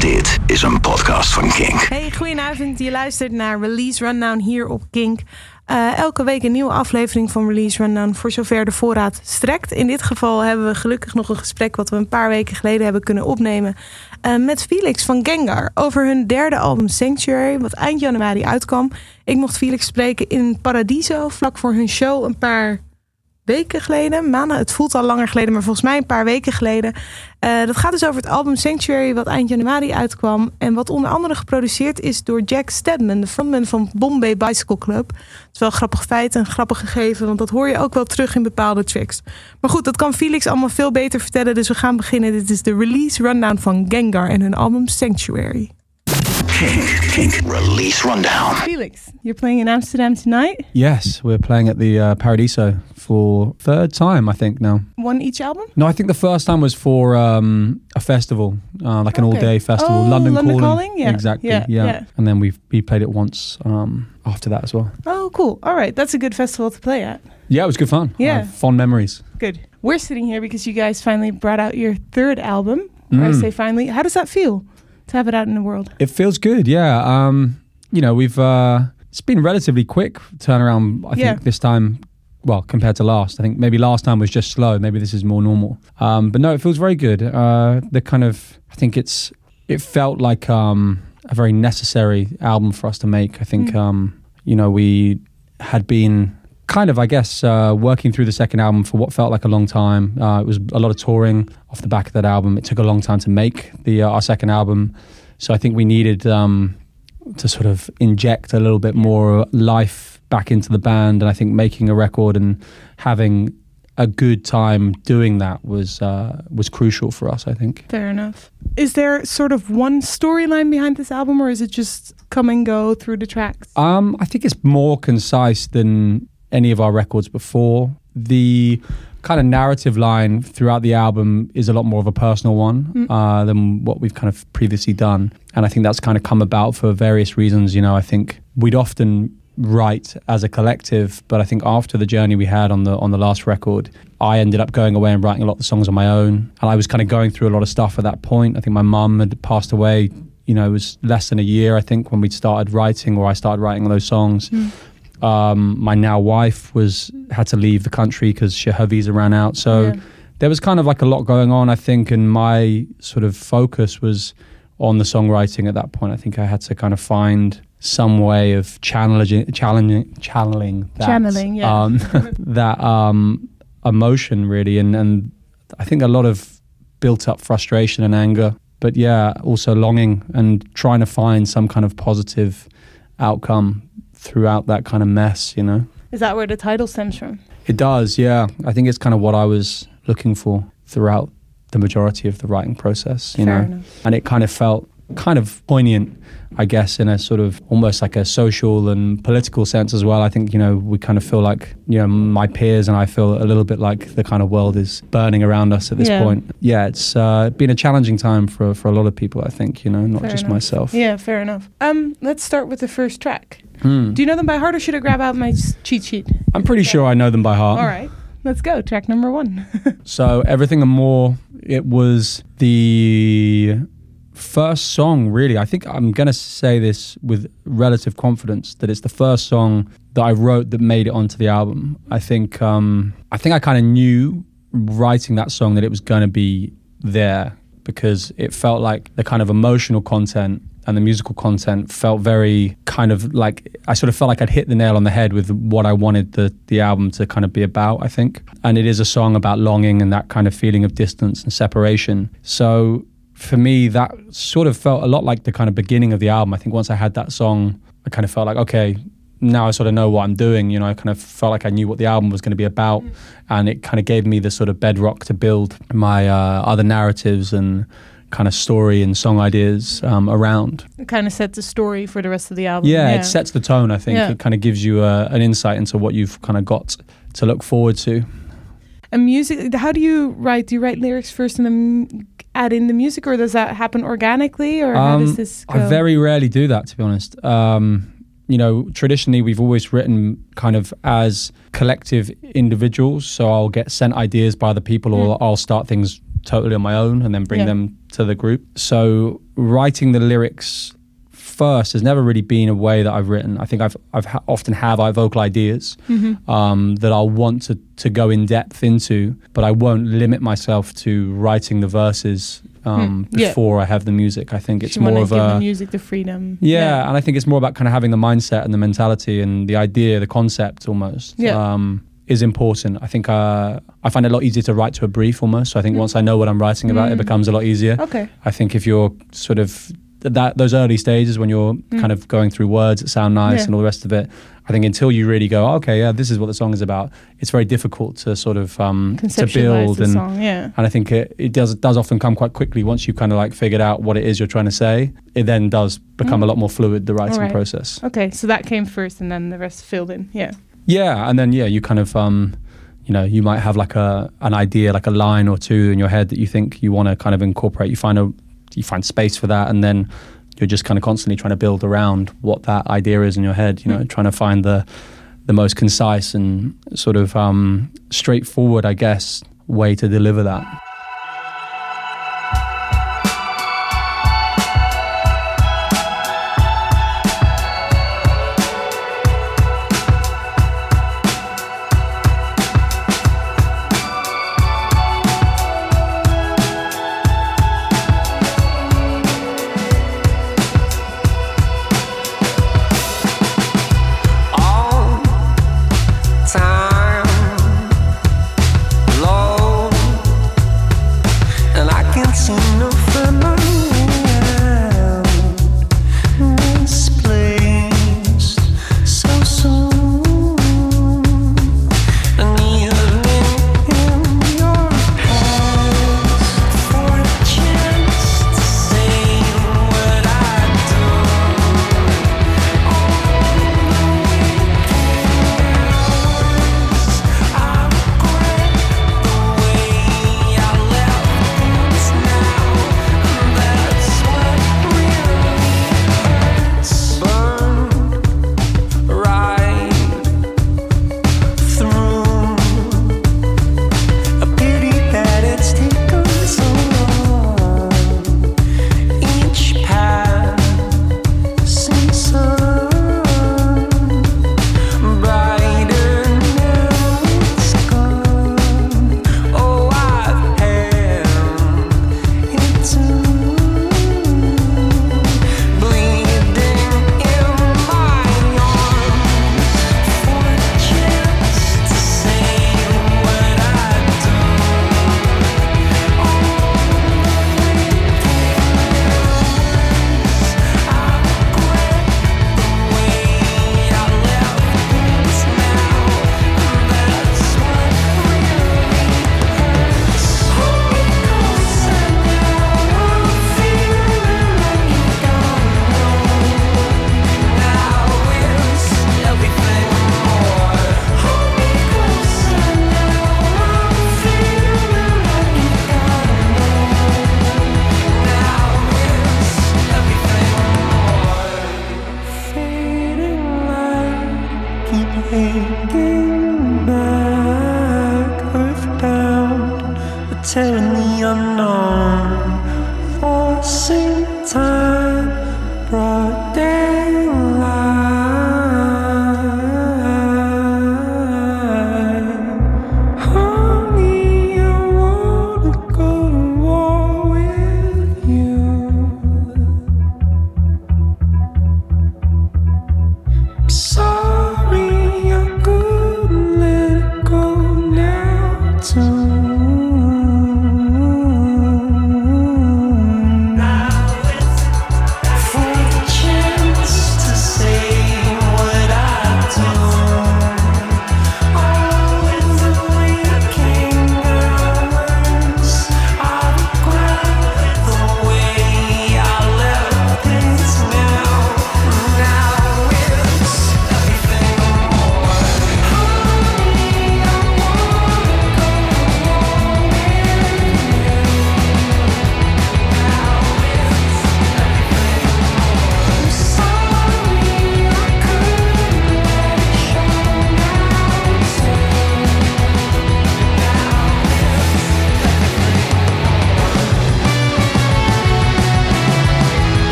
Dit is een podcast van Kink. Hey, goedenavond. Je luistert naar Release Rundown hier op Kink. Uh, elke week een nieuwe aflevering van Release Rundown voor zover de voorraad strekt. In dit geval hebben we gelukkig nog een gesprek wat we een paar weken geleden hebben kunnen opnemen uh, met Felix van Gengar over hun derde album Sanctuary, wat eind januari uitkwam. Ik mocht Felix spreken in Paradiso vlak voor hun show een paar weken geleden. Maanden, het voelt al langer geleden, maar volgens mij een paar weken geleden. Uh, dat gaat dus over het album Sanctuary, wat eind januari uitkwam. En wat onder andere geproduceerd is door Jack Stedman, de frontman van Bombay Bicycle Club. Het is wel grappig feit en grappig gegeven, want dat hoor je ook wel terug in bepaalde tracks. Maar goed, dat kan Felix allemaal veel beter vertellen, dus we gaan beginnen. Dit is de release rundown van Gengar en hun album Sanctuary. Kink, Kink Release Rundown. Felix, you're playing in Amsterdam tonight? Yes, we're playing at the uh, Paradiso for third time, I think now. One each album? No, I think the first time was for um, a festival, uh, like an Okay. all-day festival, Oh, London, London Calling. Calling? Yeah, exactly. yeah, Yeah, yeah. and then we we played it once um, after that as well. Oh, cool. All right, that's a good festival to play at. Yeah, it was good fun. Yeah. have fond memories. Good. We're sitting here because you guys finally brought out your third album. Or I Mm. say finally. How does that feel to have it out in the world? It feels good. Yeah. Um, you know, we've uh, it's been relatively quick turnaround. I Yeah. think this time. Well, compared to last, I think maybe last time was just slow. Maybe this is more normal. Um, but no, it feels very good. Uh, the kind of, I think it's, it felt like um, a very necessary album for us to make. I think, Mm. um, you know, we had been kind of, I guess, uh, working through the second album for what felt like a long time. Uh, it was a lot of touring off the back of that album. It took a long time to make the uh, our second album, so I think we needed um, to sort of inject a little bit more life back into the band. And I think making a record and having a good time doing that was uh, was crucial for us. I think. Fair enough. Is there sort of one storyline behind this album, or is it just come and go through the tracks? Um, I think it's more concise than any of our records before. The kind of narrative line throughout the album is a lot more of a personal one Mm. uh, than what we've kind of previously done, and I think that's kind of come about for various reasons. You know, I think we'd often write as a collective, but I think after the journey we had on the on the last record, I ended up going away and writing a lot of the songs on my own, and I was kind of going through a lot of stuff at that point. I think my mum had passed away. You know, it was less than a year, I think, when we started writing, or I started writing those songs. Mm. Um, my now wife was had to leave the country because she her visa ran out. So Yeah. there was kind of like a lot going on, I think, and my sort of focus was on the songwriting at that point. I think I had to kind of find some way of challenging, challenging, channeling that, Channeling, yeah. um, that um, emotion really, and and I think a lot of built up frustration and anger, but yeah, also longing and trying to find some kind of positive outcome throughout that kind of mess, you know. Is that where the title stems from? It does, yeah. I think it's kind of what I was looking for throughout the majority of the writing process, you Fair know. enough. And it kind of felt kind of poignant, I guess, in a sort of almost like a social and political sense as well. I think, you know, we kind of feel like, you know, my peers and I feel a little bit like the kind of world is burning around us at this Yeah. point. Yeah, it's uh, been a challenging time for, for a lot of people, I think, you know, not Fair just enough. myself. Yeah, fair enough. Um, let's start with the first track. Hmm. Do you know them by heart, or should I grab out my cheat sheet? I'm pretty sure I know them by heart. All right, let's go. Track number one. So everything and more. It was the first song, really. I think I'm gonna say this with relative confidence that it's the first song that I wrote that made it onto the album. I think um, I think I kind of knew writing that song that it was gonna be there because it felt like the kind of emotional content and the musical content felt very kind of like I sort of felt like I'd hit the nail on the head with what I wanted the the album to kind of be about, I think. And it is a song about longing and that kind of feeling of distance and separation. So for me that sort of felt a lot like the kind of beginning of the album. I think once I had that song, I kind of felt like okay, now I sort of know what I'm doing. You know, I kind of felt like I knew what the album was going to be about, and it kind of gave me the sort of bedrock to build my uh, other narratives and kind of story and song ideas um, around. It kind of sets the story for the rest of the album. Yeah, it sets the tone. I think Yeah. it kind of gives you uh, an insight into what you've kind of got to look forward to. And music, how do you write? Do you write lyrics first and then add in the music, or does that happen organically, or how does Um, this go? I very rarely do that, to be honest. Um, you know, traditionally we've always written kind of as collective individuals. So I'll get sent ideas by other people, or Mm. I'll start things totally on my own and then bring Yeah. them to the group. So writing the lyrics first has never really been a way that I've written. I think I've I've ha- often have I vocal ideas Mm-hmm. um, that I'll want to to go in depth into, but I won't limit myself to writing the verses um, Hmm, yeah. before I have the music. I think it's more of give the a music the freedom. yeah, and I think it's more about kind of having the mindset and the mentality and the idea, the concept almost. Yeah. Um, is important. I think uh, I find it a lot easier to write to a brief almost. So I think Mm. once I know what I'm writing about, it Mm. becomes a lot easier. Okay. I think if you're sort of that those early stages when you're kind of going through words that sound nice Mm. Yeah. and all the rest of it, I think until you really go, okay, yeah, this is what the song is about. It's very difficult to sort of um, to build and song. Yeah. and I think it, it does does often come quite quickly once you kind of like figured out what it is you're trying to say. It then does become Mm. a lot more fluid the writing Alright. process. Okay, so that came first, and then the rest filled in. Yeah. Yeah, and then yeah, you kind of um, you know, you might have like a an idea, like a line or two in your head that you think you want to kind of incorporate. You find a you find space for that, and then you're just kind of constantly trying to build around what that idea is in your head. You know, Mm. trying to find the the most concise and sort of um, straightforward, I guess, way to deliver that.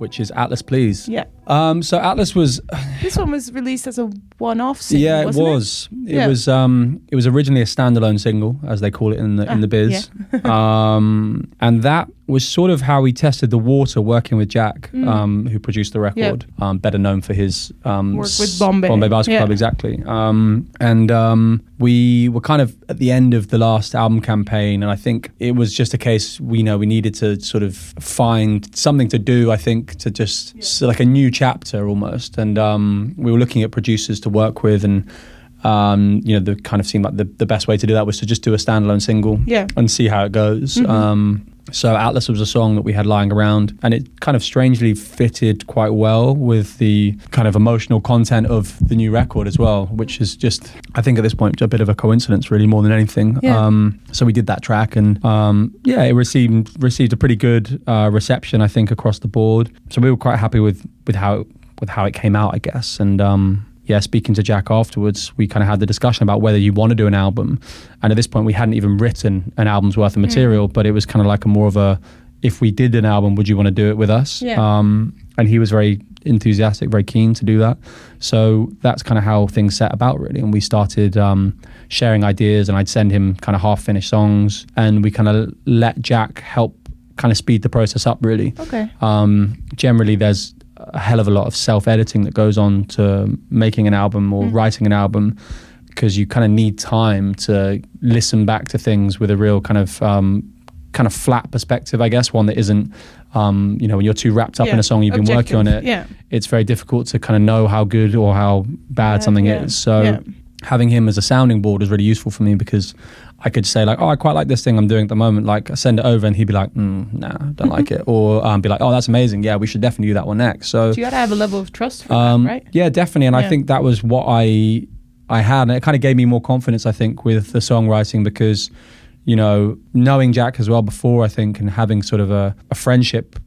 Which is Atlas Please. Yeah. Um, so Atlas was, This one was released as a one-off single. yeah, it was. It, Yeah. was. Um, it was originally a standalone single, as they call it in the in Ah, the biz. um, and that was sort of how we tested the water working with Jack, um, who produced the record. Um, better known for his um, Mm. Work with Bombay. Bombay Basketball Yeah. Club, exactly. Um, and um, we were kind of at the end of the last album campaign, and I think it was just a case we know we needed to sort of find something to do. I think to just so like a new chapter almost, and um, we were looking at producers to work with, and um, you know, the kind of seemed like the, the best way to do that was to just do a standalone single, Yeah. and see how it goes. Um, so Atlas was a song that we had lying around, and it kind of strangely fitted quite well with the kind of emotional content of the new record as well, which is just, I think, at this point, a bit of a coincidence, really, more than anything. Yeah. Um, so we did that track, and um, yeah, it received received a pretty good uh, reception, I think, across the board. So we were quite happy with with how it, with how it came out, I guess, and. Um, yeah, speaking to Jack afterwards, we kind of had the discussion about whether you want to do an album. And at this point, we hadn't even written an album's worth of material, but it was kind of like a more of a, if we did an album, would you want to do it with us? Yeah. Um, and he was very enthusiastic, very keen to do that. So that's kind of how things set about, really. And we started um, sharing ideas, and I'd send him kind of half finished songs, and we kind of let Jack help kind of speed the process up, really. Okay. Um, generally, there's a hell of a lot of self editing that goes on to making an album or writing an album because you kind of need time to listen back to things with a real kind of um, kind of flat perspective, I guess, one that isn't, um, you know, when you're too wrapped up in a song, you've been working on it. yeah. It's very difficult to kind of know how good or how bad something yeah, is. So yeah. having him as a sounding board is really useful for me because I could say like, oh, I quite like this thing I'm doing at the moment. Like, I send it over, and he'd be like, mm, nah, don't like it, or um, be like, oh, that's amazing. Yeah, we should definitely do that one next. So So you got to have a level of trust for um, that, right? Yeah, definitely. And I think that was what I I had, and it kind of gave me more confidence. I think with the songwriting because you know knowing Jack as well before, I think, and having sort of a, a friendship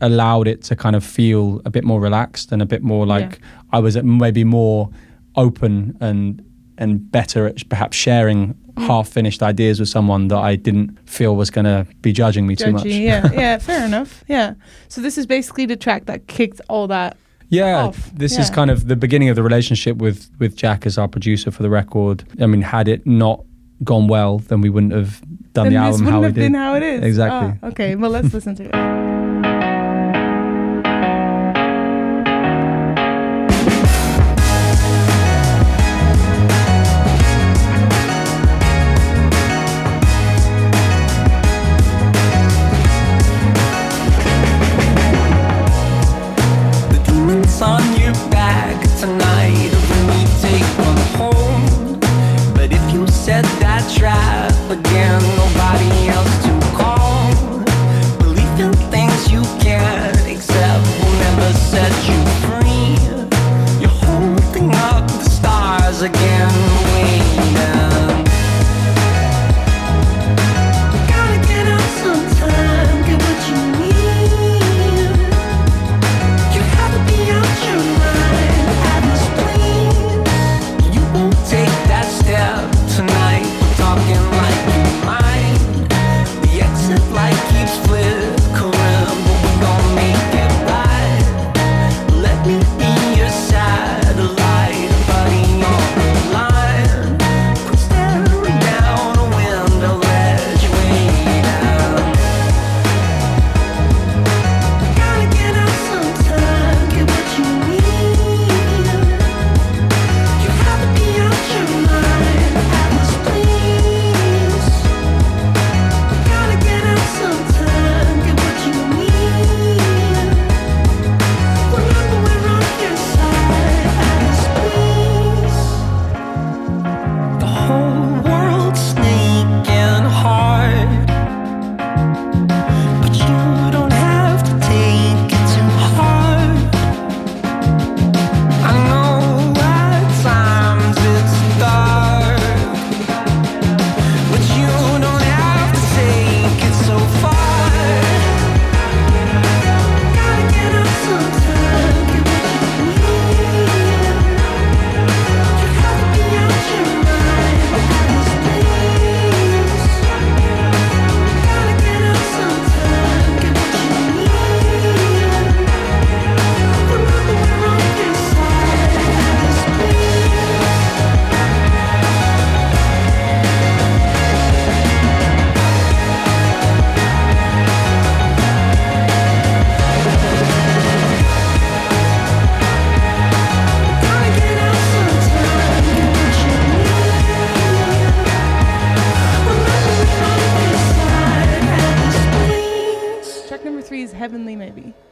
allowed it to kind of feel a bit more relaxed and a bit more like I was maybe more open and and better at perhaps sharing Mm. half finished ideas with someone that I didn't feel was going to be judging me too much. Yeah, yeah, fair enough. Yeah. So this is basically the track that kicked all that. Yeah, off. this is kind of the beginning of the relationship with with Jack as our producer for the record. I mean, had it not gone well, then we wouldn't have done Then the this album wouldn't how we have did. been how it is. Exactly. Ah, okay, well let's listen to it.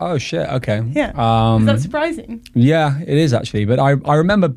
Oh shit. Okay. Yeah. Um, Is that surprising? Yeah, it is actually. But I, I remember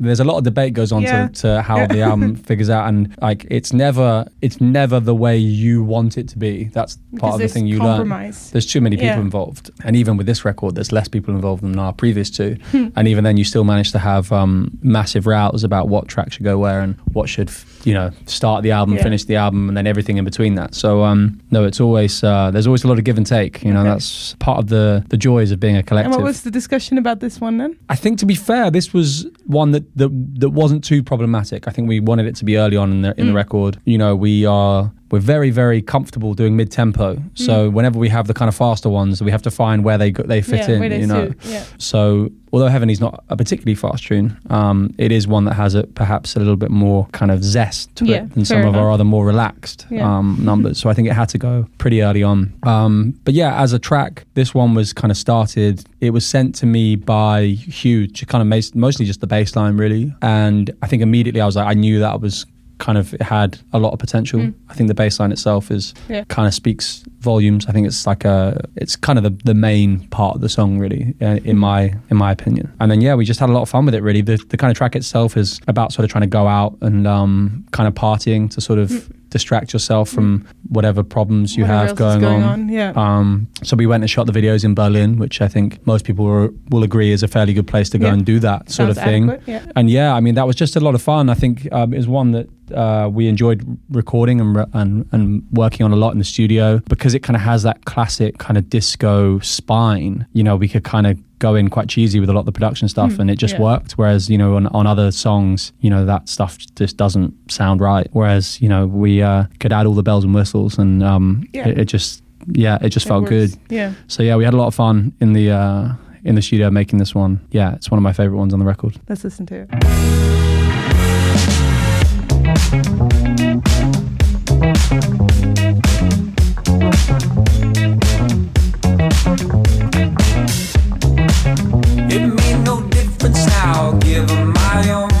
there's a lot of debate goes on Yeah. to, to how the album figures out and like it's never it's never the way you want it to be. That's part Because of the thing you learn. There's too many people Yeah. involved. And even with this record there's less people involved than our previous two. Hmm. and even then you still manage to have um, massive routes about what track should go where and what should you know start the album, Yeah. finish the album and then everything in between that. So um no it's always uh, there's always a lot of give and take. You know, Okay. that's part of the the joys of being a collector. And collective. what was the discussion about this one then? I think to be fair, this was one that that, that wasn't too problematic. I think we wanted it to be early on in the in the Mm. record. You know, we are we're very very comfortable doing mid tempo. So whenever we have the kind of faster ones, we have to find where they go, they fit Mm. yeah, in. they you know. suit. Yeah. So although Heavenly's not a particularly fast tune, um, it is one that has a perhaps a little bit more kind of zest to Yeah, it than some of our other more relaxed um, numbers. So I think it had to go pretty early on. Um, but yeah, as a track, this one was kind of started. It was sent to me by Hugh, to kind of mostly just the bass line, really. And I think immediately I was like, I knew that was kind of had a lot of potential. I think the bass line itself is Mm. Yeah. kind of speaks volumes. I think it's like a it's kind of the, the main part of the song really uh, in my in my opinion. And then yeah, we just had a lot of fun with it really. The the kind of track itself is about sort of trying to go out and um kind of partying to sort of distract yourself from whatever problems you. Whatever have going, going on. on, yeah. Um so we went and shot the videos in Berlin, which I think most people will, will agree is a fairly good place to go Yeah. and do that sort Sounds of thing. adequate, yeah. And yeah, I mean that was just a lot of fun. I think um, it was one that uh, we enjoyed recording and, re- and and working on a lot in the studio because it kind of has that classic kind of disco spine. You know, we could kind of go in quite cheesy with a lot of the production stuff, and it just yeah. worked. Whereas you know on, on other songs, you know that stuff just doesn't sound right. Whereas you know we uh, could add all the bells and whistles, and um, Yeah. it, it just yeah, it just It felt works. good. Yeah. So yeah, we had a lot of fun in the. Uh, in the studio making this one. Yeah, it's one of my favorite ones on the record. Let's listen to it. It made no difference now, give my own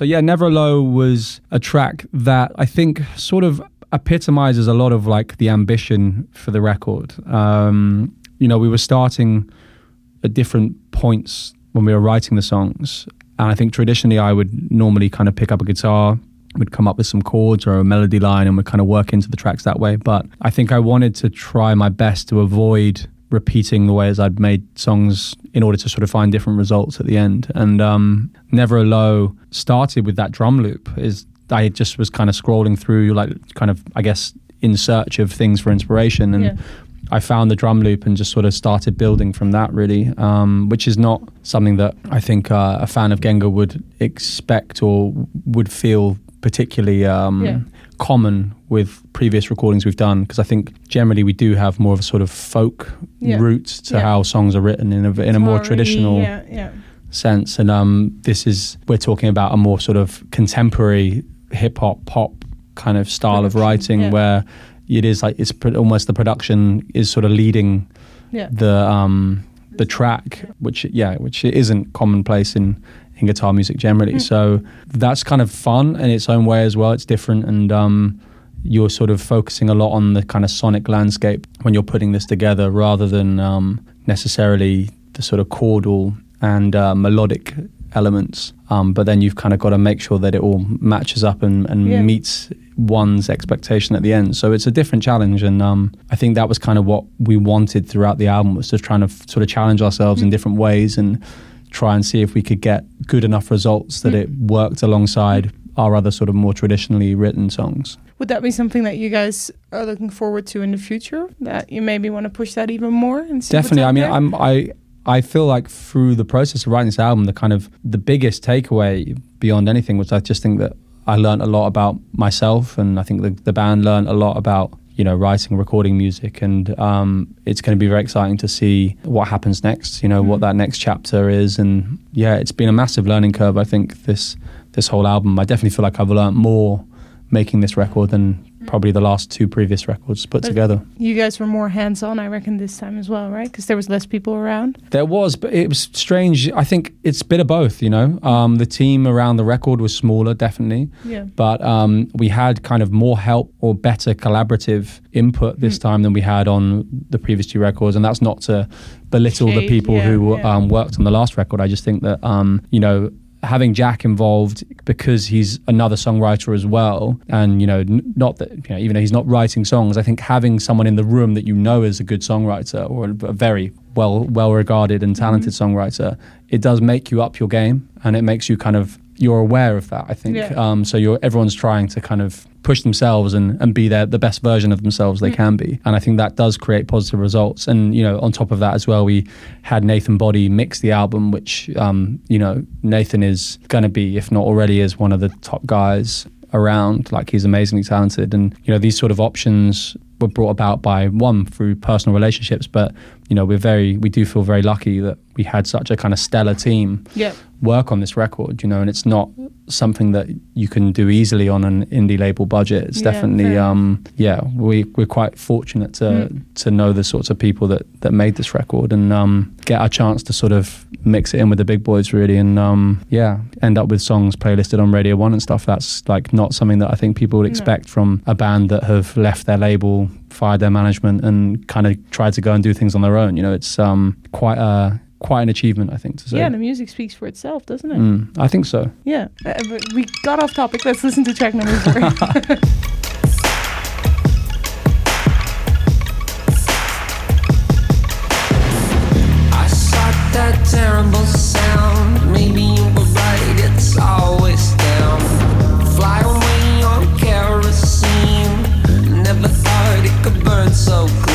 So yeah, Never Alone was a track that I think sort of epitomizes a lot of like the ambition for the record. Um, you know, we were starting at different points when we were writing the songs, and I think traditionally I would normally kind of pick up a guitar, would come up with some chords or a melody line, and would kind of work into the tracks that way. But I think I wanted to try my best to avoid repeating the ways I'd made songs in order to sort of find different results at the end. And um, Never Alone started with that drum loop. Is I just was kind of scrolling through, like kind of I guess in search of things for inspiration, and Yeah. I found the drum loop and just sort of started building from that. Really, um, which is not something that I think uh, a fan of Gengahr would expect or would feel particularly um, Yeah. Common with previous recordings we've done because I think generally we do have more of a sort of folk Yeah. route to Yeah. how songs are written in a, in a more traditional Yeah, sense. And um, this is we're talking about a more sort of contemporary hip hop pop kind of style of writing where it is like it's pr- almost the production is sort of leading the um, the track, which yeah, which isn't commonplace in in guitar music generally. Mm. So that's kind of fun in its own way as well. It's different and. Um, you're sort of focusing a lot on the kind of sonic landscape when you're putting this together rather than um, necessarily the sort of chordal and uh, melodic elements. Um, but then you've kind of got to make sure that it all matches up and, and Yeah. meets one's expectation at the end. So it's a different challenge, and um, I think that was kind of what we wanted throughout the album was just trying to f- sort of challenge ourselves in different ways and try and see if we could get good enough results that it mm. worked alongside our other sort of more traditionally written songs. Would that be something that you guys are looking forward to in the future? That you maybe want to push that even more? And see what's Definitely. I mean, there? I'm I I feel like through the process of writing this album, the kind of the biggest takeaway beyond anything was I just think that I learned a lot about myself, and I think the the band learned a lot about you know writing, recording music, and um, it's going to be very exciting to see what happens next. You know what that next chapter is, and yeah, it's been a massive learning curve. I think this this whole album. I definitely feel like I've learned more making this record than probably the last two previous records put But- together. you guys were more hands-on, I reckon, this time as well, right? Because there was less people around. There was, but it was strange. I think it's a bit of both, you know. Um, the team around the record was smaller, definitely, Yeah. but um, we had kind of more help or better collaborative input this Mm. time than we had on the previous two records. And that's not to belittle the people yeah, who yeah. Um, worked on the last record. I just think that, um, you know, having Jack involved because he's another songwriter as well, and you know, n- not that you know, even though he's not writing songs, I think having someone in the room that you know is a good songwriter or a very well well regarded and talented Mm-hmm. songwriter, it does make you up your game, and it makes you kind of you're aware of that. I think Yeah. um, so. You're everyone's trying to kind of push themselves and, and be their the best version of themselves Mm. they can be, and I think that does create positive results. And you know, on top of that as well, we had Nathan Boddy mix the album, which um, you know Nathan is going to be, if not already, is one of the top guys around. Like he's amazingly talented, and you know these sort of options were brought about by one through personal relationships, but you know we're very we do feel very lucky that we had such a kind of stellar team Yeah. work on this record, you know, and it's not something that you can do easily on an indie label budget. It's Yeah, definitely, um, yeah, we we're quite fortunate to Mm. to know the sorts of people that that made this record and um, get our chance to sort of mix it in with the big boys, really, and um, yeah, end up with songs playlisted on Radio One and stuff. That's like not something that I think people would No. expect from a band that have left their label, fired their management, and kind of tried to go and do things on their own. You know, it's um, quite a quite an achievement, I think, to say. Yeah, the music speaks for itself, doesn't it? Mm, I think so. Yeah. Uh, we got off topic. Let's listen to track number four. I sought that terrible sound. Maybe you were right, it's always down. Fly away could burn so clean.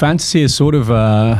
Fantasy. Is sort of, uh,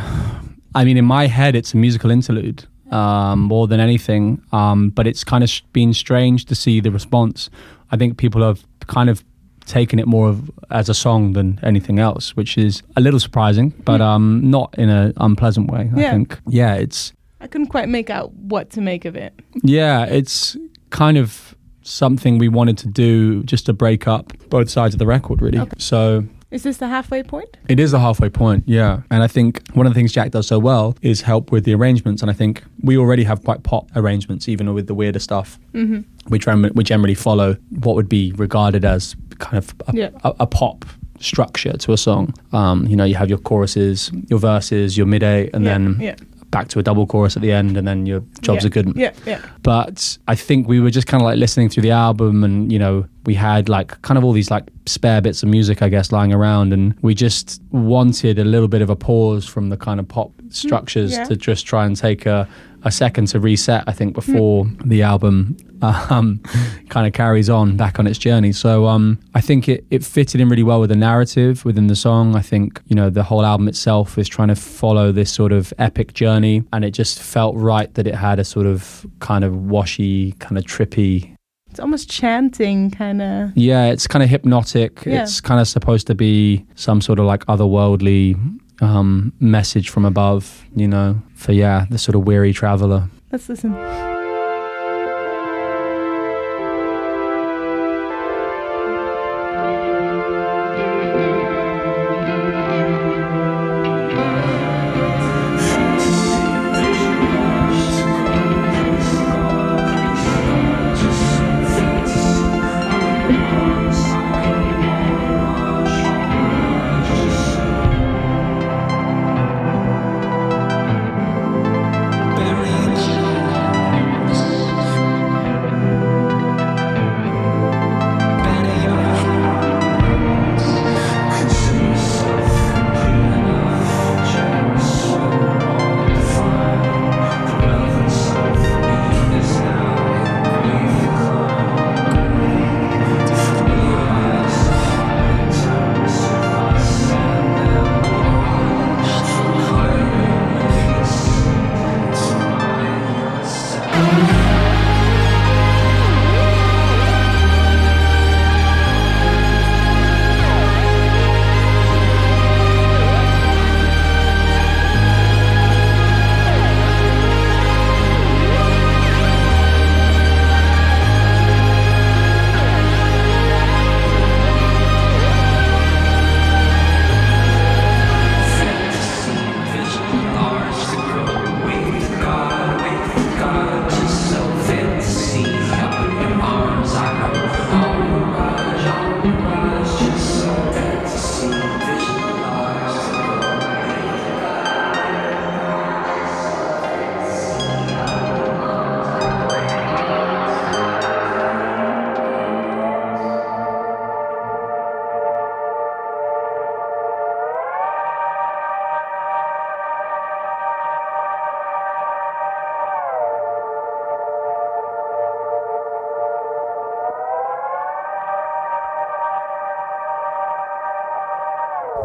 I mean, in my head, it's a musical interlude um, more than anything. Um, but it's kind of sh- been strange to see the response. I think people have kind of taken it more of, as a song than anything else, which is a little surprising, but um, not in an unpleasant way. I Yeah. think. Yeah, it's I couldn't quite make out what to make of it. yeah, it's kind of something we wanted to do just to break up both sides of the record, really. So Is this the halfway point? It is the halfway point, yeah. And I think one of the things Jack does so well is help with the arrangements. And I think we already have quite pop arrangements, even with the weirder stuff, Mm-hmm. we generally follow what would be regarded as kind of a, Yeah. a, a pop structure to a song. Um, you know, you have your choruses, your verses, your mid eight, and yeah. then yeah. Back to a double chorus at the end, and then your job's yeah. are good. Yeah, yeah. But I think we were just kind of like listening through the album, and you know, we had like kind of all these like spare bits of music, I guess, lying around, and we just wanted a little bit of a pause from the kind of pop mm, structures yeah. to just try and take a, a second to reset. I think before the album um, kind of carries on back on its journey. So um, I think it, it fitted in really well with the narrative within the song. I think you know the whole album itself is trying to follow this sort of epic journey, and it just felt right that it had a sort of kind of washy, kind of trippy. It's almost chanting, kind of. Yeah, it's kind of hypnotic. Yeah. It's kind of supposed to be some sort of like otherworldly um, message from above, you know, for yeah, the sort of weary traveler. Let's listen.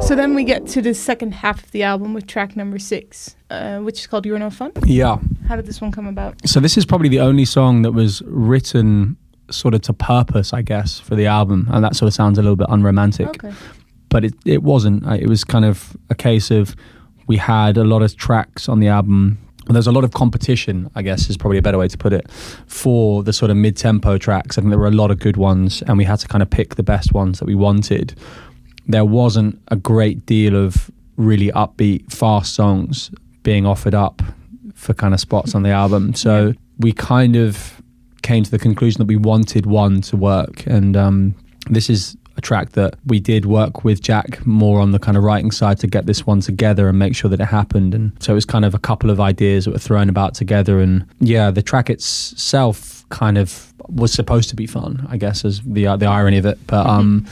So then we get to the second half of the album with track number six, uh, which is called You're No Fun. Yeah. How did this one come about? So this is probably the only song that was written sort of to purpose, I guess, for the album, and that sort of sounds a little bit unromantic. Okay. but it, it wasn't. It was kind of a case of we had a lot of tracks on the album. There's a lot of competition, I guess, is probably a better way to put it, for the sort of mid tempo tracks. I think there were a lot of good ones, and we had to kind of pick the best ones that we wanted. There wasn't a great deal of really upbeat, fast songs being offered up for kind of spots on the album. So we kind of came to the conclusion that we wanted one to work. And um, this is a track that we did work with Jack more on the kind of writing side to get this one together and make sure that it happened. And so it was kind of a couple of ideas that were thrown about together. And yeah, the track itself kind of was supposed to be fun, I guess, is the uh, the irony of it. But um,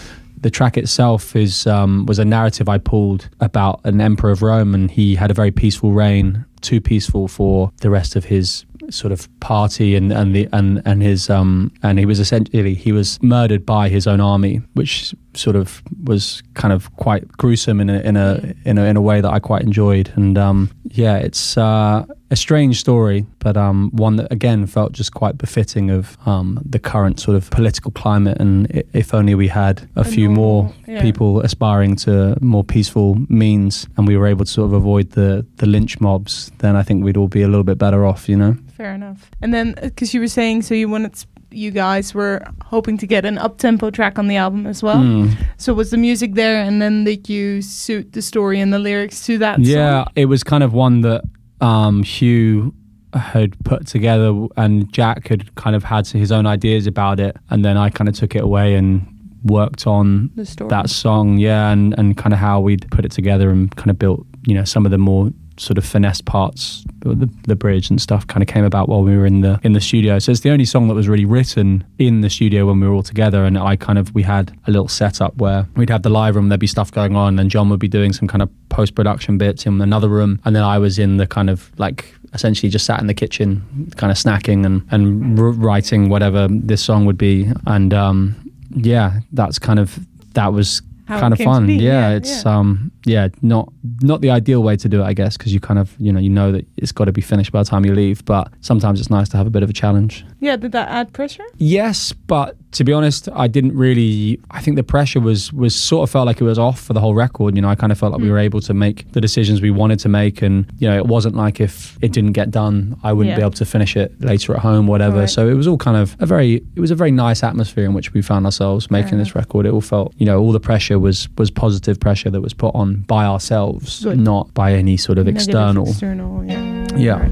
the track itself is um, was a narrative I pulled about an emperor of Rome, and he had a very peaceful reign, too peaceful for the rest of his sort of party and and the and and his um and he was essentially he was murdered by his own army, which sort of was kind of quite gruesome in a in a in a, in a way that I quite enjoyed. And um, yeah, it's uh, a strange story, but um, one that again felt just quite befitting of um, the current sort of political climate. And if only we had a, A few normal- more yeah. people aspiring to more peaceful means, and we were able to sort of avoid the the lynch mobs, then I think we'd all be a little bit better off. You know. Fair enough. And then, because you were saying, so you wanted, you guys were hoping to get an up tempo track on the album as well. Mm. So was the music there, and then did you suit the story and the lyrics to that? Yeah, song? it was kind of one that um, Hugh had put together, and Jack had kind of had his own ideas about it, and then I kind of took it away and worked on the story. that song, yeah, and and kind of how we'd put it together and kind of built, you know, some of the more sort of finesse parts, the, the bridge and stuff kind of came about while we were in the in the studio. So it's the only song that was really written in the studio when we were all together. And I kind of we had a little setup where we'd have the live room, there'd be stuff going on, and John would be doing some kind of post production bits in another room, and then I was in the kind of like essentially just sat in the kitchen, kind of snacking and and writing whatever this song would be, and um, yeah, that's kind of that was How kind of fun. Yeah, yeah, it's yeah. um yeah, not not the ideal way to do it, I guess, because you kind of you know you know that it's got to be finished by the time you leave. But sometimes it's nice to have a bit of a challenge. Yeah, did that add pressure? Yes, but to be honest, I didn't really. I think the pressure was was sort of felt like it was off for the whole record. You know, I kind of felt like we Mm. were able to make the decisions we wanted to make, and you know, it wasn't like if it didn't get done, I wouldn't be able to finish it later at home, whatever. Right. So it was all kind of a very, it was a very nice atmosphere in which we found ourselves making this record. It all felt, you know, all the pressure was was positive pressure that was put on by ourselves, Good. not by any sort of Negative external. External, yeah. Yeah. Right.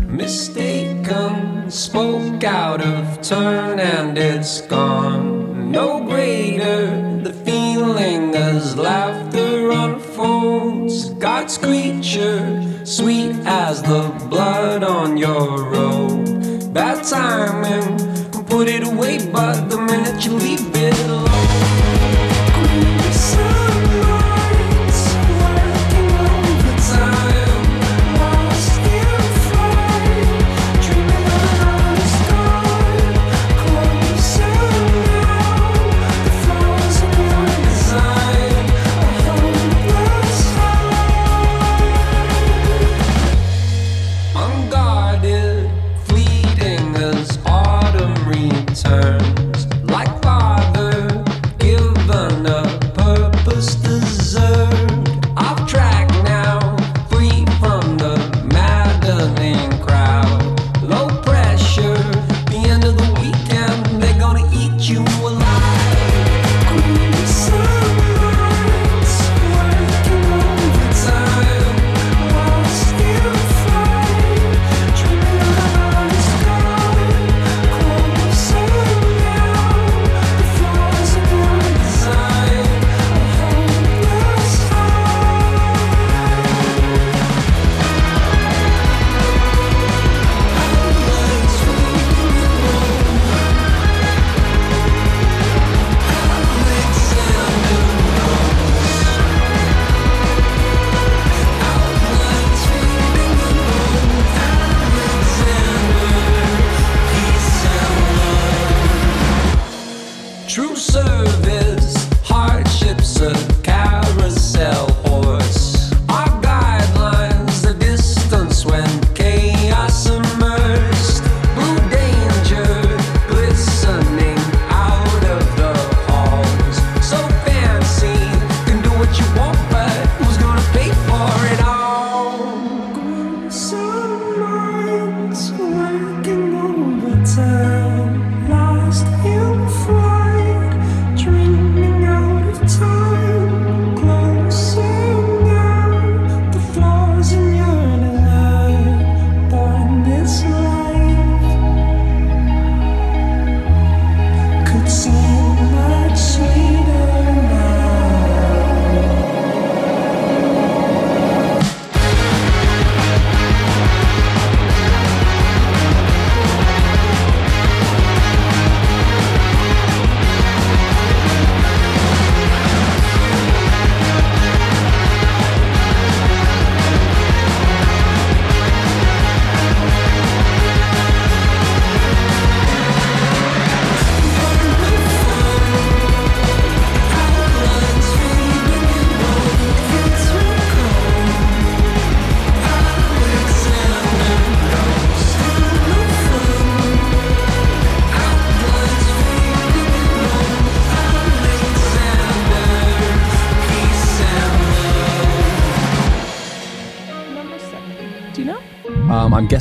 Spoke out of turn and it's gone. No greater the feeling as laughter unfolds. God's creature, sweet as the blood on your robe. Bad timing, put it away, but the minute you leave it alone.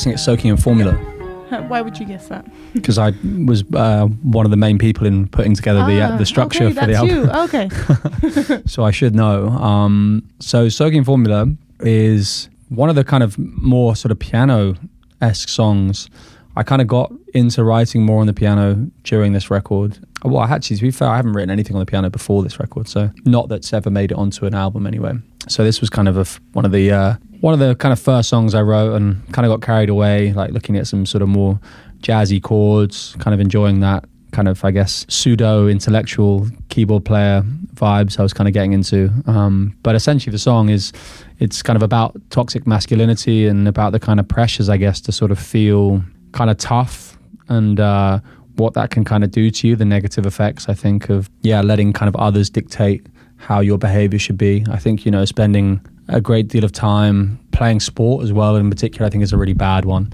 Guessing it's Soaking in Formula Why would you guess that? because I was uh, one of the main people in putting together the uh, Ah, the structure okay, for the that's album. you. Okay. so I should know. Um, so Soaking Formula is one of the kind of more sort of piano esque songs. I kind of got into writing more on the piano during this record. Well, I actually, to be fair, I haven't written anything on the piano before this record, so not that's ever made it onto an album anyway. So this was kind of a f one of the uh, one of the kind of first songs I wrote, and kind of got carried away, like looking at some sort of more jazzy chords, kind of enjoying that kind of, I guess, pseudo intellectual keyboard player vibes I was kind of getting into. Um, but essentially, the song is it's kind of about toxic masculinity and about the kind of pressures, I guess, to sort of feel kind of tough and uh, what that can kind of do to you, the negative effects, I think, of, yeah, letting kind of others dictate how your behavior should be. I think, you know, spending a great deal of time playing sport as well, in particular, I think is a really bad one.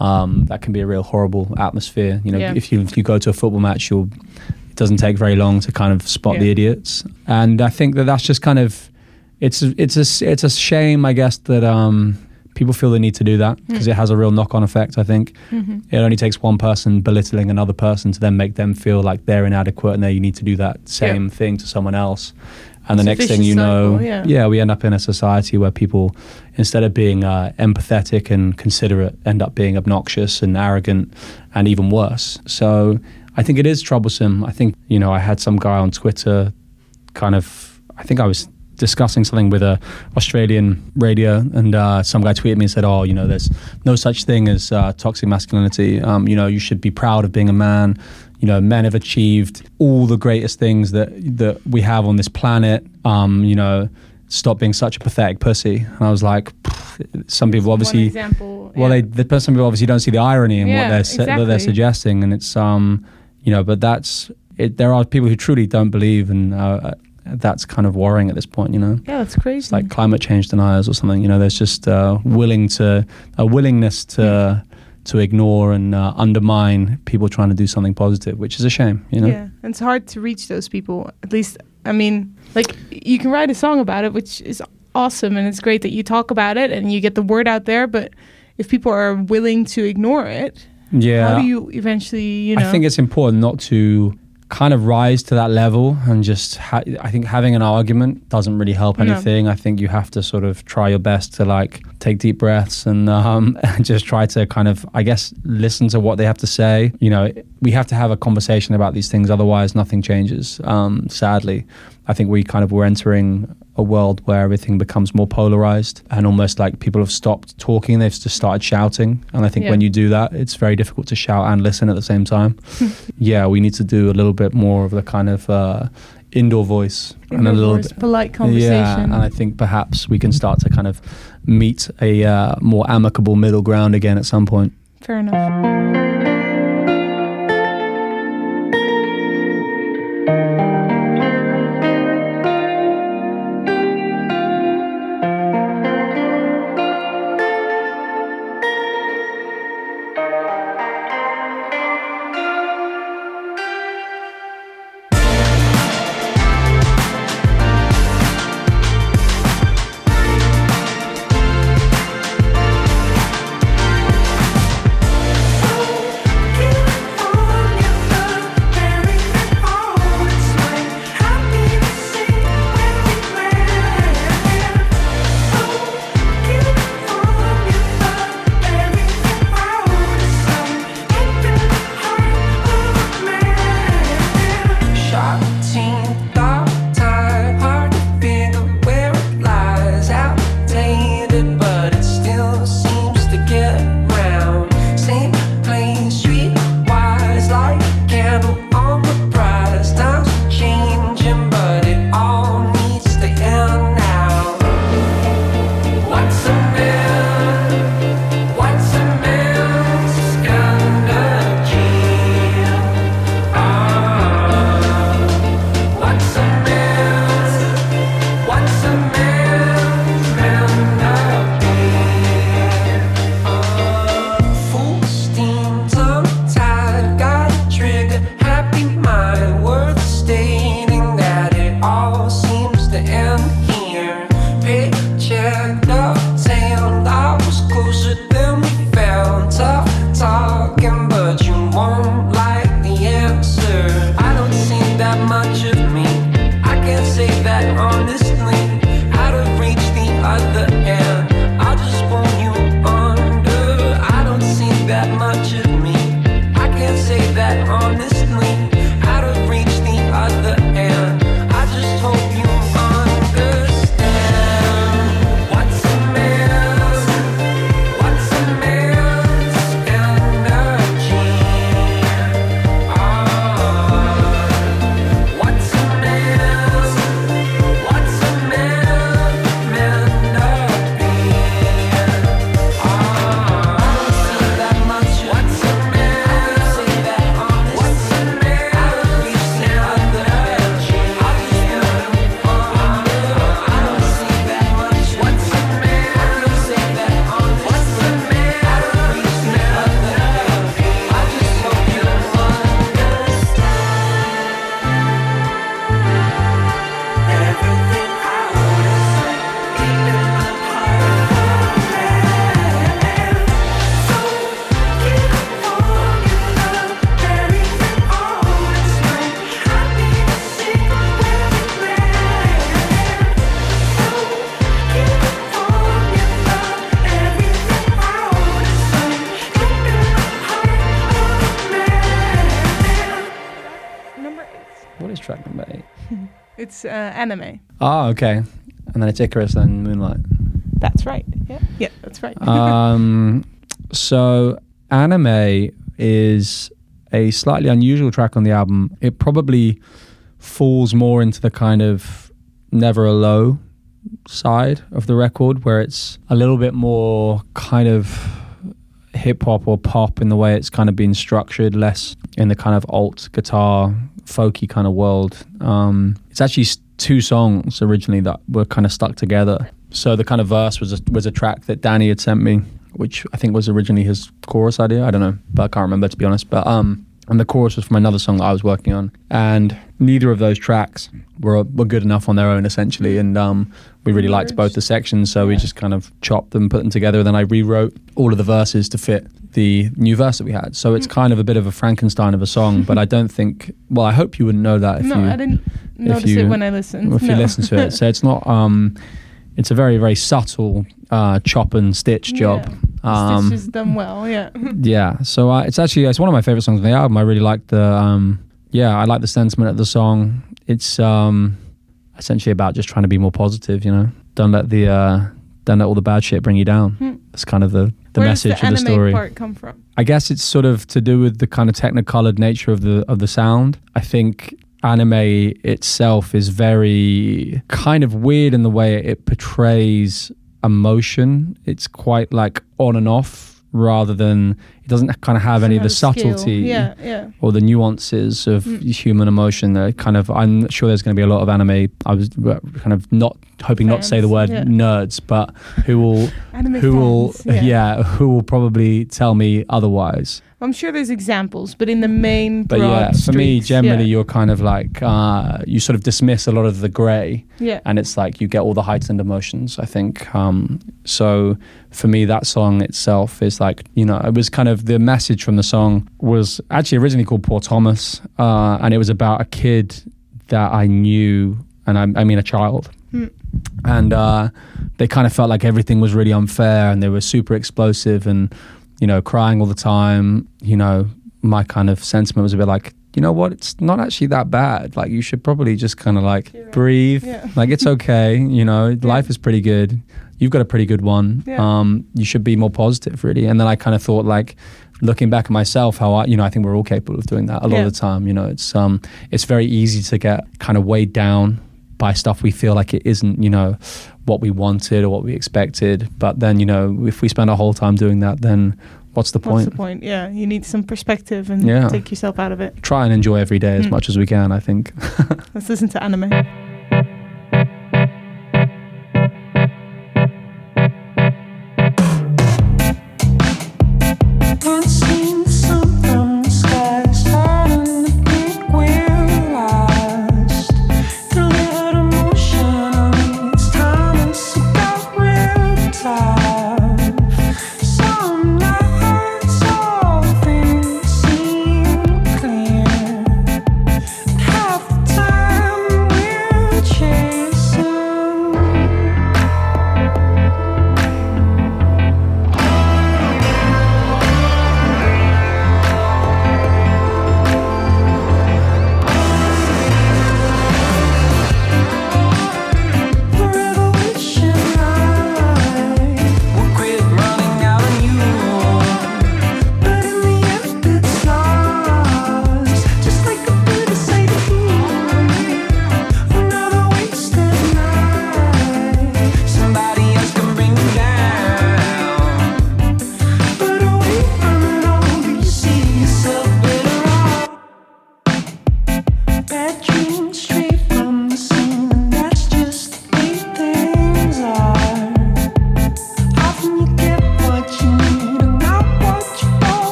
Um, that can be a real horrible atmosphere. You know, Yeah. if you if you go to a football match, you'll it doesn't take very long to kind of spot the idiots. And I think that that's just kind of it's it's a it's a shame, I guess, that um, people feel the need to do that because it has a real knock on effect. I think it only takes one person belittling another person to then make them feel like they're inadequate, and then you need to do that same thing to someone else. And the It's next thing you know, cycle, yeah. we end up in a society where people, instead of being uh, empathetic and considerate, end up being obnoxious and arrogant, and even worse. So I think it is troublesome. I think you know I had some guy on Twitter, kind of. I think I was discussing something with a Australian radio, and uh, some guy tweeted me and said, "Oh, you know, there's no such thing as uh, toxic masculinity. Um, you know, you should be proud of being a man. You know, men have achieved all the greatest things that that we have on this planet. Um, you know, stop being such a pathetic pussy." And I was like, some people obviously." Example. Well, they the some people obviously don't see the irony in what they're sa- that they're suggesting, and it's um you know, but that's it. There are people who truly don't believe, and uh, that's kind of worrying at this point. You know, yeah, that's crazy. it's like climate change deniers or something. You know, there's just uh, willing to a willingness to to ignore and uh, undermine people trying to do something positive, which is a shame. You know, Yeah, and it's hard to reach those people. At least, I mean, like you can write a song about it, which is awesome, and it's great that you talk about it and you get the word out there. But if people are willing to ignore it, yeah. how do you eventually, you know? I think it's important not to kind of rise to that level and just ha- I think having an argument doesn't really help No. anything. I think you have to sort of try your best to like take deep breaths and um just try to kind of I guess listen to what they have to say. You know, we have to have a conversation about these things otherwise nothing changes. Um sadly, I think we kind of we're entering a world where everything becomes more polarized and almost like people have stopped talking they've just started shouting and i think Yeah. when you do that it's very difficult to shout and listen at the same time yeah we need to do a little bit more of the kind of uh, indoor voice and a little voice, bit polite conversation. yeah and i think perhaps we can start to kind of meet a uh, more amicable middle ground again at some point Fair enough. Anime. Oh, okay. And then it's Icarus and Moonlight. That's right. Yeah, yeah, that's right. um, so anime is a slightly unusual track on the album. It probably falls more into the kind of never a low side of the record, where it's a little bit more kind of hip hop or pop in the way it's kind of been structured, less in the kind of alt guitar, folky kind of world. Um, it's actually s- two songs originally that were kind of stuck together. So the kind of verse was a, was a track that Danny had sent me, which I think was originally his chorus idea. I don't know, but I can't remember to be honest. But um, and the chorus was from another song that I was working on, and neither of those tracks were were good enough on their own essentially. And um, we really liked both the sections, so we just kind of chopped them, put them together. And then I rewrote all of the verses to fit the new verse that we had. So it's kind of a bit of a Frankenstein of a song, but I don't think. Well, I hope you wouldn't know that if no, you I didn't notice you- it when I listened. if you listen to it. So it's not. Um, it's a very very subtle uh, chop and stitch job. Yeah. Um, done well. Yeah. yeah. So uh, it's actually it's one of my favorite songs on the album. I really like the um, yeah I like the sentiment of the song. It's um, essentially about just trying to be more positive. You know, don't let the uh, don't let all the bad shit bring you down. Hmm. It's kind of the the Where message does the of the anime story. part come from? I guess it's sort of to do with the kind of technicolored nature of the of the sound. I think anime itself is very kind of weird in the way it portrays emotion. It's quite like on and off rather than it doesn't kind of have any of the Doesn't have skill. subtlety Yeah, yeah. or the nuances of mm. human emotion. That kind of I'm sure there's going to be a lot of anime. I was kind of not hoping not to say the word yeah. nerds, but who will who will fans, yeah. who will probably tell me otherwise I'm sure there's examples, but in the main but yeah for me generally yeah. you're kind of like uh, you sort of dismiss a lot of the gray yeah. and it's like you get all the heightened emotions i think um, so for me that song itself is like you know it was kind of the message from the song was actually originally called poor thomas uh, and it was about a kid that i knew and i, I mean a child Hmm. and uh, they kind of felt like everything was really unfair and they were super explosive and you know crying all the time you know my kind of sentiment was a bit like you know what? It's not actually that bad. Like you should probably just kind of like right. breathe. Yeah. like it's okay you know? Life is pretty good. You've got a pretty good one. Yeah. um you should be more positive really. And then i kind of thought like looking back at myself how i you know i think we're all capable of doing that a lot Yeah. of the time you know? It's um it's very easy to get kind of weighed down by stuff we feel like it isn't, you know, what we wanted or what we expected. But then, you know, if we spend our whole time doing that, then what's the What's point? the point? Yeah, you need some perspective and Yeah. take yourself out of it. Try and enjoy every day as Mm. much as we can, I think. Let's listen to anime.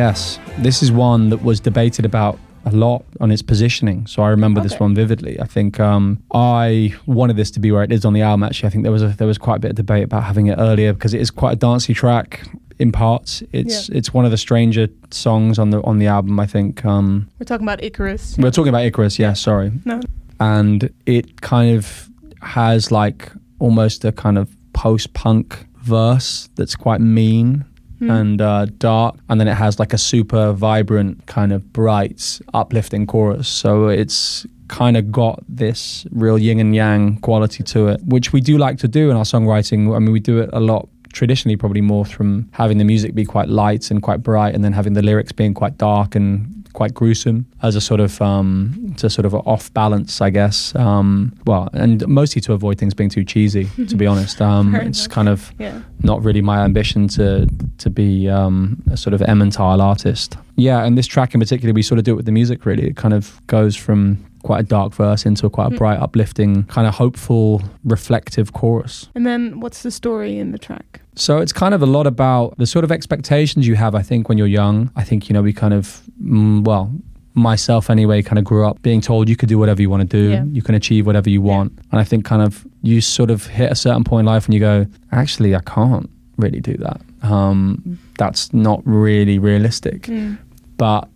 Yes, this is one that was debated about a lot on its positioning. So I remember this one vividly. I think um, I wanted this to be where it is on the album. Actually, I think there was a, there was quite a bit of debate about having it earlier because it is quite a dancey track in parts. It's it's one of the stranger songs on the on the album. I think um, We're talking about Icarus. we're talking about Icarus. Yeah, sorry. No. and it kind of has like almost a kind of post-punk verse that's quite mean Hmm. and uh, dark and then it has like a super vibrant kind of bright uplifting chorus so it's kind of got this real yin and yang quality to it which we do like to do in our songwriting i mean we do it a lot traditionally probably more from having the music be quite light and quite bright and then having the lyrics being quite dark and quite gruesome as a sort of um to sort of off balance i guess um well and mostly to avoid things being too cheesy to be honest um it's enough. kind of Yeah. not really my ambition to to be um, a sort of Emmentile artist. Yeah, and this track in particular, we sort of do it with the music. Really, it kind of goes from quite a dark verse into a quite a Mm. bright, uplifting, kind of hopeful, reflective chorus. And then what's the story in the track? So it's kind of a lot about the sort of expectations you have. I think when you're young, I think you know we kind of mm, well. Myself, anyway, kind of grew up being told you could do whatever you want to do, Yeah. you can achieve whatever you Yeah. want. And I think kind of you sort of hit a certain point in life and you go, actually, I can't really do that. Um, that's not really realistic. Mm. But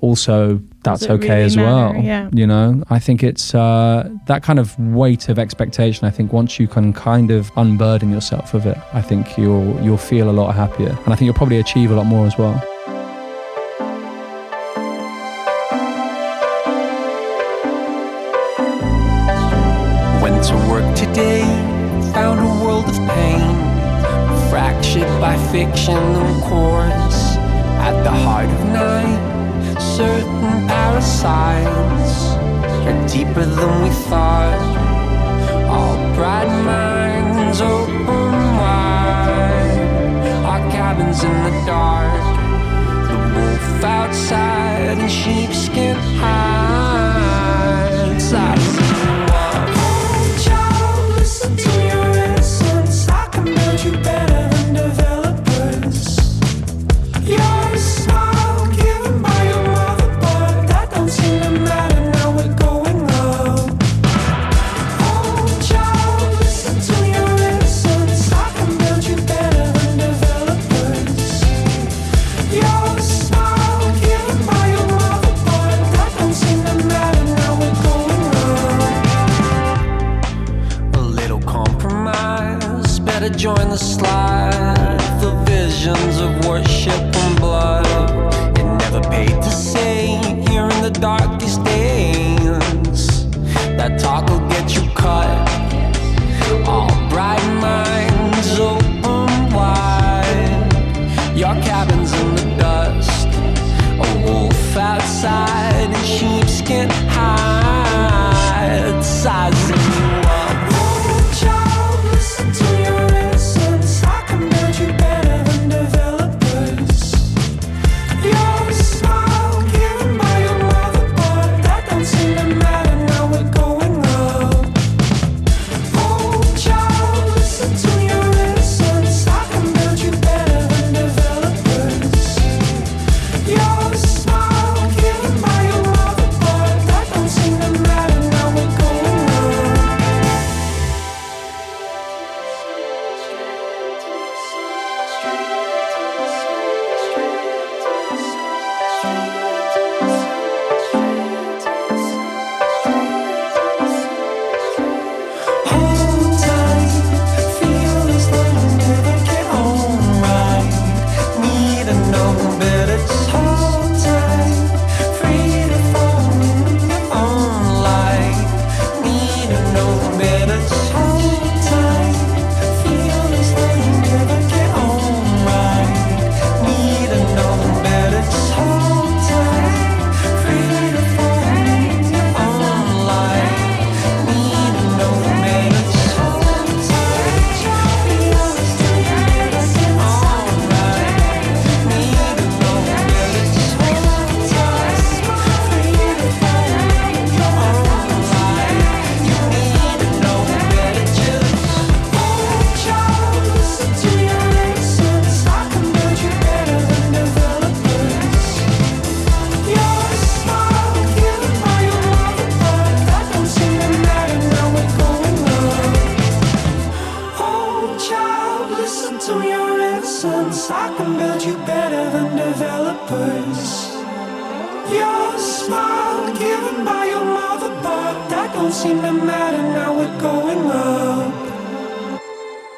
also, that's okay really as matter? well. Yeah. You know, I think it's uh, that kind of weight of expectation. I think once you can kind of unburden yourself of it, I think you'll you'll feel a lot happier, and I think you'll probably achieve a lot more as well. Went to work today, found a world of pain, fractured by fiction and chords. At the heart of night, certain parasites are deeper than we thought. All bright minds open wide, our cabins in the dark. The wolf outside and sheepskin hides. Slide.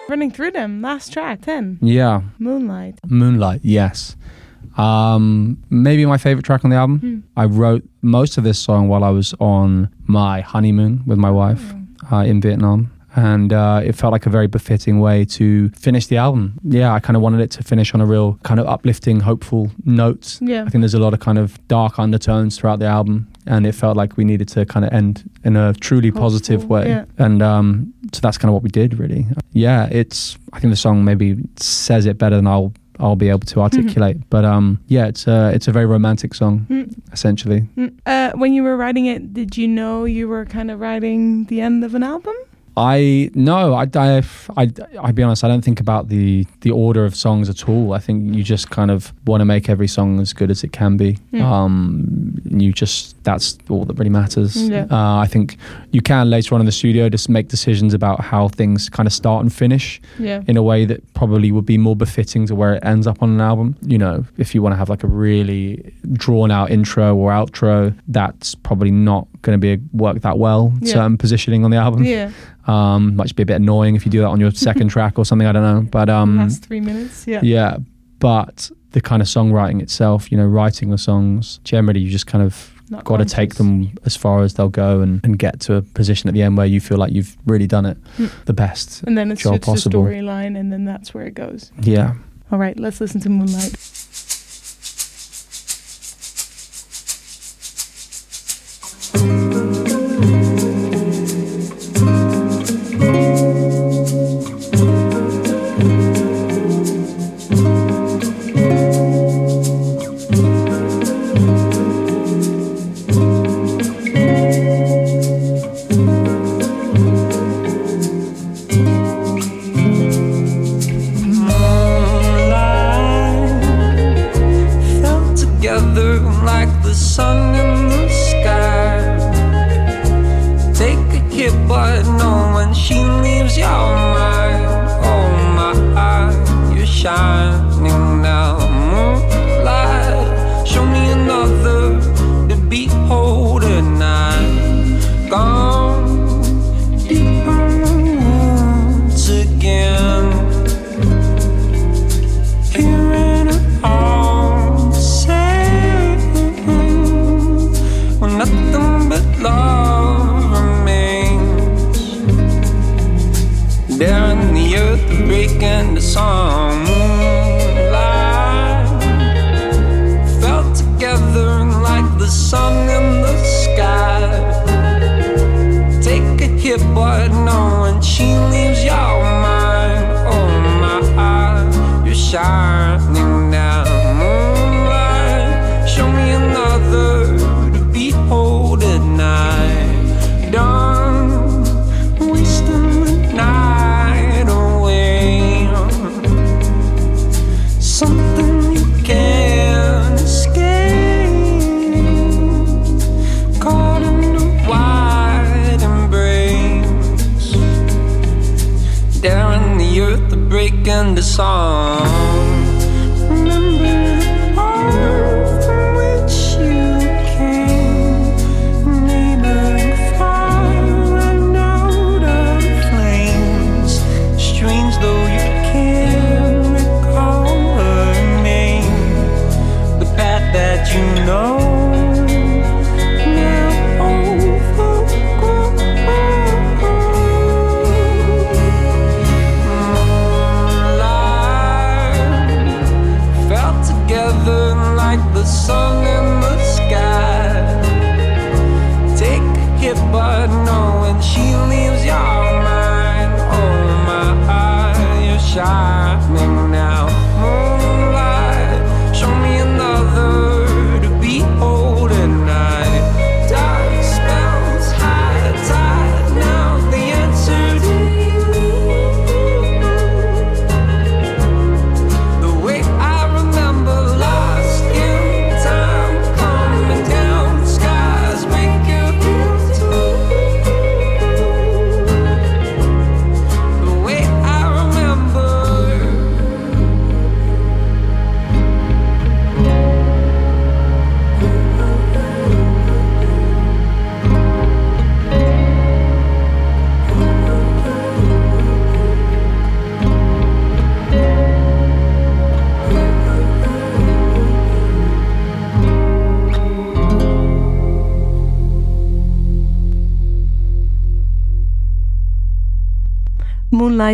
Running through them. Last track, 10. Yeah, Moonlight. Moonlight, yes. Um, maybe my favorite track on the album. I wrote most of this song while I was on my honeymoon with my wife uh, in Vietnam. And uh, it felt like a very befitting way to finish the album. Yeah, I kind of wanted it to finish on a real kind of uplifting, hopeful note. Yeah. I think there's a lot of kind of dark undertones throughout the album, and it felt like we needed to kind of end in a truly positive way. yeah. And um, so that's kind of what we did, really. Yeah, it's. I think the song maybe says it better than I'll I'll be able to articulate. But um, yeah, it's a it's a very romantic song, essentially. Mm. Uh, when you were writing it, did you know you were kind of writing the end of an album? I no, I, I, I, I'll be honest. I don't think about the the order of songs at all. I think you just kind of want to make every song as good as it can be. Um, you just that's all that really matters. Yeah. Uh, I think you can later on in the studio just make decisions about how things kind of start and finish Yeah. in a way that probably would be more befitting to where it ends up on an album. You know, if you want to have like a really drawn out intro or outro, that's probably not going to be a, work that well. Yeah. Certain positioning on the album. Yeah. Um, might just be a bit annoying if you do that on your second track or something. I don't know, but um, Last three minutes. Yeah. yeah. But the kind of songwriting itself, you know, writing the songs, generally you just kind of Not got to take them as far as they'll go and, and get to a position at the end where you feel like you've really done it the best. Hmm. And then it's job just possible. a storyline, and then that's where it goes. Yeah. All right, let's listen to. Moonlight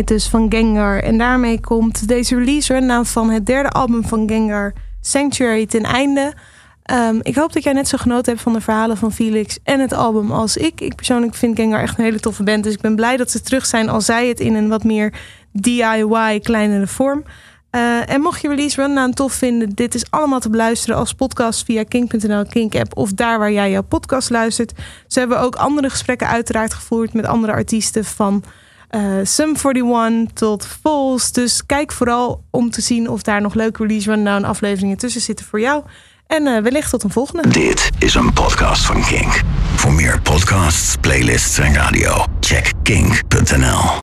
Dus van Gengar. En daarmee komt deze release rundown van het derde album van Gengar, Sanctuary, ten einde. Ehm, ik hoop dat jij net zo genoten hebt van de verhalen van Felix en het album als ik. Ik persoonlijk vind Gengar echt een hele toffe band. Dus ik ben blij dat ze terug zijn, al zij het in een wat meer DIY, kleinere vorm. Uh, en mocht je Release Rundown tof vinden, dit is allemaal te beluisteren als podcast via kink.nl, Kink-app of daar waar jij jouw podcast luistert. Ze hebben ook andere gesprekken uiteraard gevoerd met andere artiesten van Sum 41 tot Falls. Dus kijk vooral om te zien of daar nog leuke Release Rundown afleveringen tussen zitten voor jou. En uh, wellicht tot een volgende. Dit is een podcast van Kink. Voor meer podcasts, playlists en radio, check kink.nl.